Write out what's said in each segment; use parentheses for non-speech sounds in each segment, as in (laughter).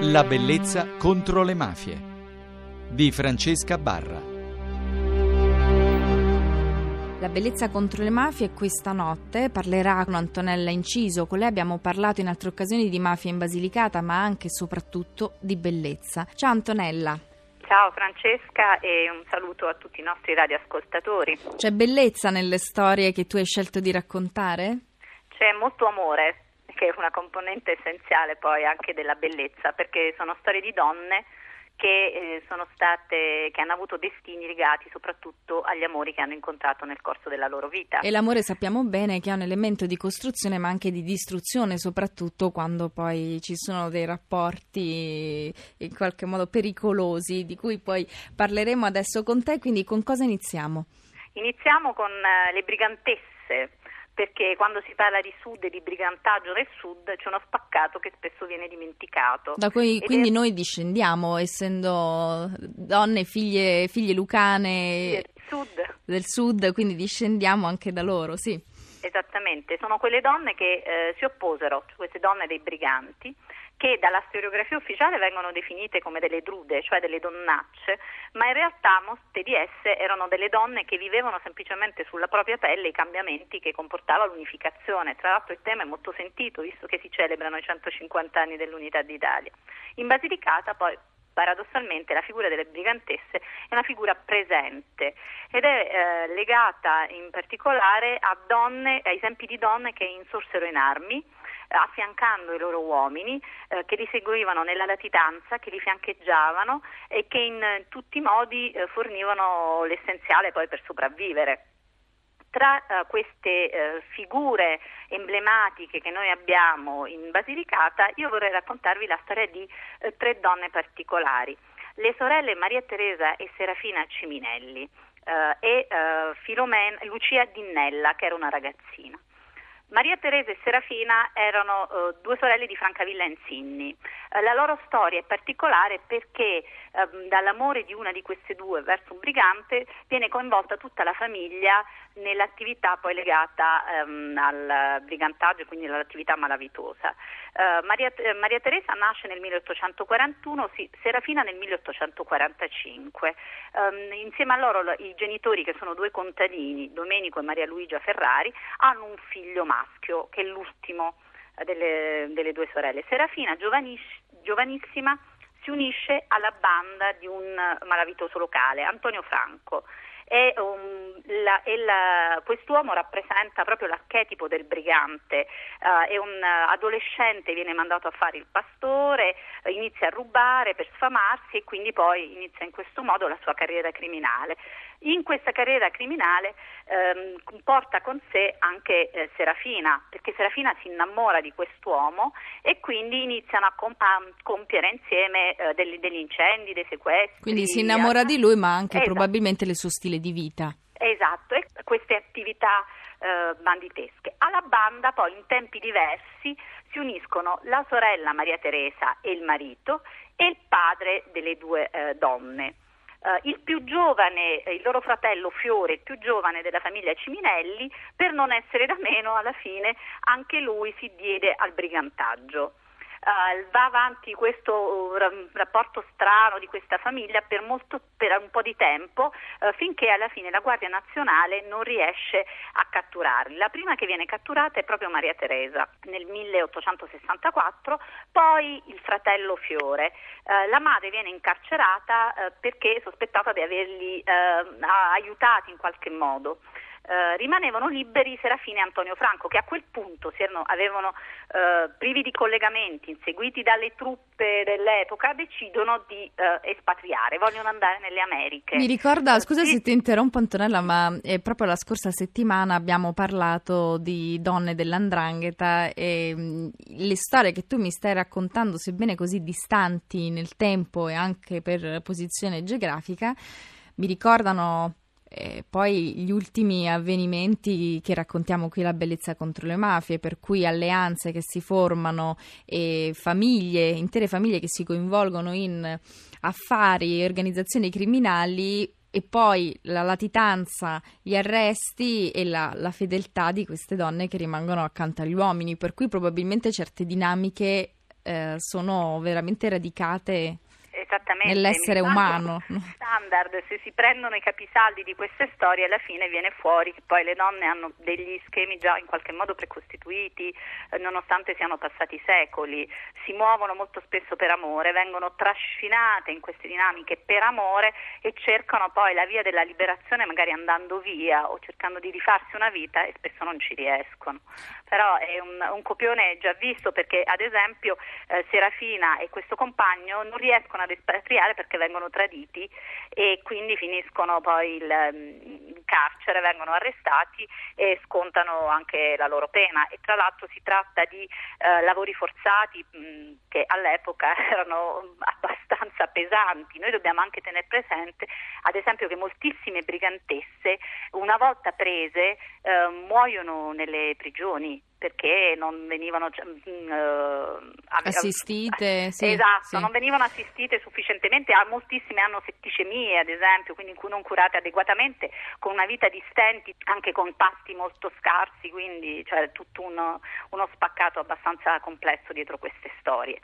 La bellezza contro le mafie di Francesca Barra. La bellezza contro le mafie questa notte parlerà con Antonella Inciso. Con lei abbiamo parlato in altre occasioni di mafia in Basilicata, ma anche e soprattutto di bellezza. Ciao Antonella. Ciao Francesca e un saluto a tutti i nostri radioascoltatori. C'è bellezza nelle storie che tu hai scelto di raccontare? C'è molto amore, che è una componente essenziale poi anche della bellezza, perché sono storie di donne che, eh, sono state, che hanno avuto destini legati soprattutto agli amori che hanno incontrato nel corso della loro vita. E l'amore sappiamo bene che è un elemento di costruzione ma anche di distruzione, soprattutto quando poi ci sono dei rapporti in qualche modo pericolosi, di cui poi parleremo adesso con te, quindi con cosa iniziamo? Iniziamo con uh, le brigantesse perché quando si parla di sud e di brigantaggio nel sud c'è uno spaccato che spesso viene dimenticato. Da cui quindi è... noi discendiamo, essendo donne, figlie, figlie lucane del sud. del sud, quindi discendiamo anche da loro, sì. Esattamente, sono quelle donne che eh, si opposero, queste donne dei briganti, che dalla storiografia ufficiale vengono definite come delle drude, cioè delle donnacce, ma in realtà molte di esse erano delle donne che vivevano semplicemente sulla propria pelle i cambiamenti che comportava l'unificazione. Tra l'altro il tema è molto sentito, visto che si celebrano i 150 anni dell'unità d'Italia. In Basilicata poi paradossalmente la figura delle brigantesse è una figura presente ed è eh, legata in particolare a donne, a esempi di donne che insorsero in armi affiancando i loro uomini eh, che li seguivano nella latitanza, che li fiancheggiavano e che in tutti i modi eh, fornivano l'essenziale poi per sopravvivere. Tra uh, queste uh, figure emblematiche che noi abbiamo in Basilicata, io vorrei raccontarvi la storia di uh, tre donne particolari. Le sorelle Maria Teresa e Serafina Ciminelli e Filomena, Lucia Dinnella, che era una ragazzina. Maria Teresa e Serafina erano uh, due sorelle di Francavilla Insigni. Uh, la loro storia è particolare perché uh, dall'amore di una di queste due verso un brigante viene coinvolta tutta la famiglia nell'attività poi legata um, al brigantaggio quindi all'attività malavitosa. Maria, Maria, Teresa nasce nel 1841, sì, Serafina nel 1845. Um, insieme a loro i genitori, che sono due contadini, Domenico e Maria Luigia Ferrari, hanno un figlio maschio che è l'ultimo eh, delle, delle due sorelle. Serafina, giovaniss- giovanissima, si unisce alla banda di un malavitoso locale, Antonio Franco. E, um, la, e la, quest'uomo rappresenta proprio l'archetipo del brigante, uh, è un adolescente, viene mandato a fare il pastore, uh, inizia a rubare per sfamarsi e quindi poi inizia in questo modo la sua carriera criminale. In questa carriera criminale ehm, porta con sé anche eh, Serafina, perché Serafina si innamora di quest'uomo e quindi iniziano a, comp- a compiere insieme eh, degli, degli, incendi, dei sequestri. Quindi si innamora di lui, ma anche esatto. probabilmente il suo stile di vita. Esatto, e queste attività eh, banditesche. Alla banda poi in tempi diversi si uniscono la sorella Maria Teresa e il marito e il padre delle due eh, donne. Uh, il più giovane, il loro fratello Fiore, il più giovane della famiglia Ciminelli, per non essere da meno, alla fine anche lui si diede al brigantaggio uh, va avanti questo uh, rapporto strano di questa famiglia per, molto, per un po' di tempo uh, finché alla fine la Guardia Nazionale non riesce a catturarli. La prima che viene catturata è proprio Maria Teresa nel 1864, poi il fratello Fiore. la madre viene incarcerata perché è sospettata di averli aiutati in qualche modo eh, rimanevano liberi Serafina e Antonio Franco, che a quel punto erano, avevano eh, privi di collegamenti, inseguiti dalle truppe dell'epoca, decidono di eh, espatriare, vogliono andare nelle Americhe. Mi ricorda, scusa sì. se ti interrompo Antonella, ma proprio la scorsa settimana abbiamo parlato di donne dell'andrangheta e mh, le storie che tu mi stai raccontando, sebbene così distanti nel tempo e anche per posizione geografica, mi ricordano eh, poi gli ultimi avvenimenti che raccontiamo qui, la bellezza contro le mafie, per cui alleanze che si formano e famiglie, intere famiglie che si coinvolgono in affari e organizzazioni criminali e poi la latitanza, gli arresti e la, la, fedeltà di queste donne che rimangono accanto agli uomini, per cui probabilmente certe dinamiche eh, sono veramente radicate Esattamente. nell'essere umano. (laughs) Standard, se si prendono i capisaldi di queste storie, alla fine viene fuori che poi le donne hanno degli schemi già in qualche modo precostituiti, eh, nonostante siano passati secoli, si muovono molto spesso per amore, vengono trascinate in queste dinamiche per amore e cercano poi la via della liberazione magari andando via o cercando di rifarsi una vita e spesso non ci riescono. Però è un, un copione già visto perché ad esempio eh, Serafina e questo compagno non riescono ad espatriare perché vengono traditi e quindi finiscono poi il, in carcere, vengono arrestati e scontano anche la loro pena e tra l'altro si tratta di eh, lavori forzati mh, che all'epoca (laughs) erano abbastanza pesanti. Noi dobbiamo anche tenere presente ad esempio che moltissime brigantesse una volta prese eh, muoiono nelle prigioni perché non venivano uh, assistite. Sì, esatto, sì. non venivano assistite sufficientemente. Moltissime hanno setticemie, ad esempio, quindi non curate adeguatamente, con una vita di stenti, anche con pasti molto scarsi, quindi cioè, tutto uno, uno spaccato abbastanza complesso dietro queste storie.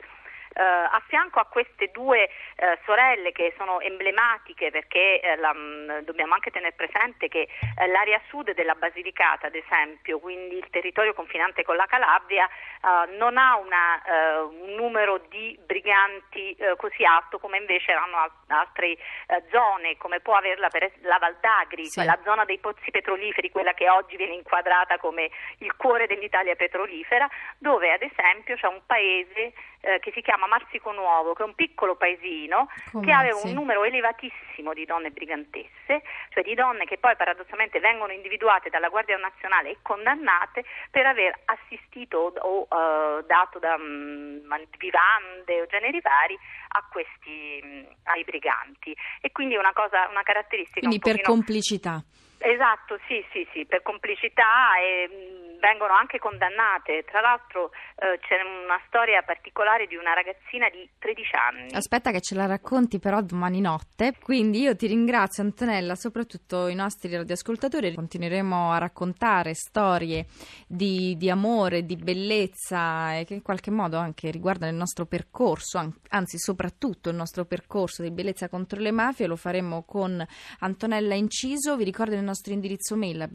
Uh, a fianco a queste due uh, sorelle che sono emblematiche perché uh, la, mh, dobbiamo anche tenere presente che l'area sud della Basilicata, ad esempio, quindi il territorio confinante con la Calabria, non ha una, un numero di briganti così alto come invece hanno al- altre zone, come può averla per es- la Valdagri, Sì. la zona dei pozzi petroliferi, quella che oggi viene inquadrata come il cuore dell'Italia petrolifera, dove ad esempio c'è un paese eh, che si chiama Marsico Nuovo, che è un piccolo paesino Come, che aveva sì. un numero elevatissimo di donne brigantesse, cioè di donne che poi paradossalmente vengono individuate dalla Guardia Nazionale e condannate per aver assistito o, o, eh, dato da mm, man- vivande o generi vari a questi, mm, ai briganti. E quindi una cosa, una caratteristica Quindi un per pochino- complicità. Esatto, sì, sì, sì, per complicità e mh, vengono anche condannate. Tra l'altro eh, c'è una storia particolare di una ragazzina di 13 anni. Aspetta che ce la racconti però domani notte. Quindi io ti ringrazio Antonella, soprattutto i nostri radioascoltatori. Continueremo a raccontare storie di, di amore, di bellezza e che in qualche modo anche riguardano il nostro percorso, an- anzi soprattutto il nostro percorso di bellezza contro le mafie. Lo faremo con Antonella Inciso. Vi ricordo il nostro indirizzo mail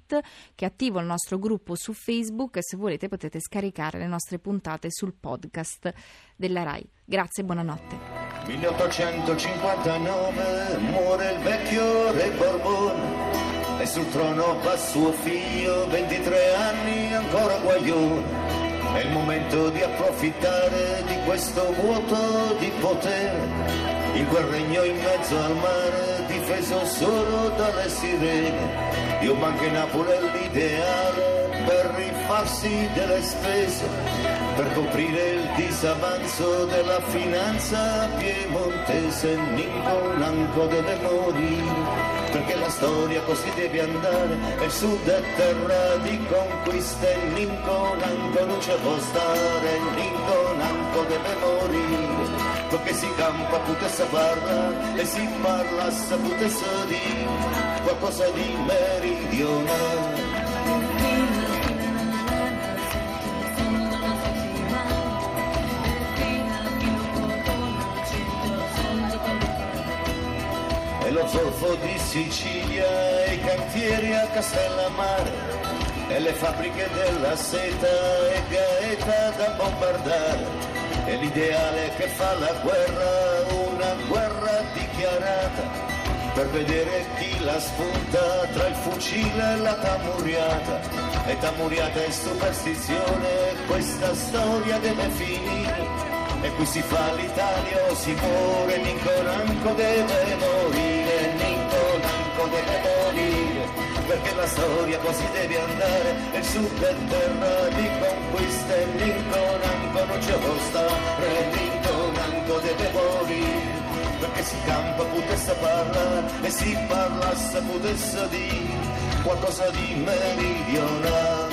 bellezzacontromafie.rai.it che è attivo il nostro gruppo su Facebook e se volete potete scaricare le nostre puntate sul podcast della RAI. Grazie e buonanotte. 1859 muore il vecchio re Borbone e sul trono va suo figlio, 23 anni ancora guaglione. È il momento di approfittare di questo vuoto di potere. In quel regno in mezzo al mare, difeso solo dalle sirene. Io manca in Napoli l'ideale per rifarsi delle spese per coprire il disavanzo della finanza piemontese Ninco Nanco deve morire perché la storia così deve andare e il sud è terra di conquiste Ninco Nanco non ci può stare Ninco Nanco deve morire perché si campa potesse parlare e si parla se potesse dire qualcosa di meridionale. E lo zolfo di Sicilia e i cantieri a Castellammare e le fabbriche della seta e gaeta da bombardare e l'ideale che fa la guerra una guerra dichiarata per vedere chi la spunta tra il fucile e la tamuriata. E tamuriata è superstizione questa storia deve finire. E qui si fa l'Italia o si muore, Ninco Nanco deve morire, perché la storia così deve andare, e il è terra di conquiste, Ninco Nanco non ci può stare, Ninco Nanco deve morire, perché si campa potesse parlare, e si parlasse potesse dire, qualcosa di meridionale.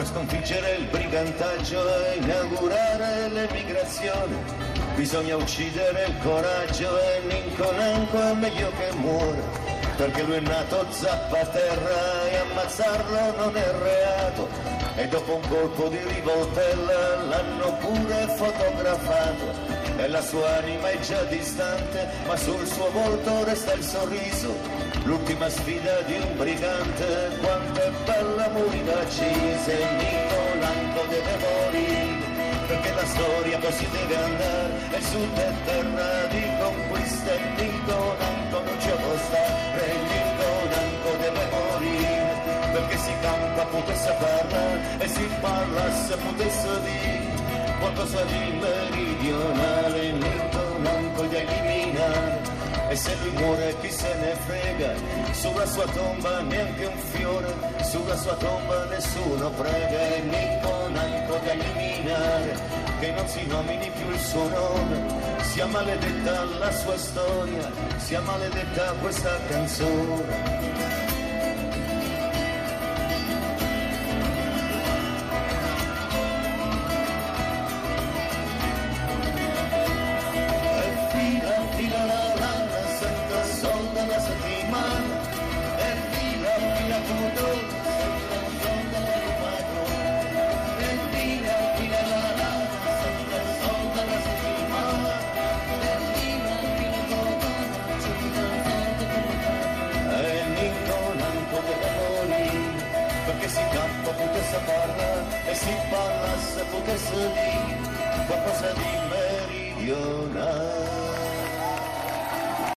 Per sconfiggere il brigantaggio e inaugurare l'emigrazione. Bisogna uccidere il coraggio e Ninco Nanco è meglio che muore perché lui è nato zappa a terra e ammazzarlo non è reato e dopo un colpo di rivoltella l'hanno pure fotografato e la sua anima è già distante ma sul suo volto resta il sorriso. L'ultima sfida di un brigante quanto è bella Murina Cise Nicolanco deve morire perché la storia così deve andare e sud è terra di conquista Nicolanco non ci può stare Nicolanco deve morire perché si campa potesse parlare e si parla se potesse dire di meridionale Nicolanco da eliminare. E se lui muore chi se ne frega, sulla sua tomba neanche un fiore, sulla sua tomba nessuno prega, e Nanco da eliminare, che non si nomini più il suo nome, sia maledetta la sua storia, sia maledetta questa canzone.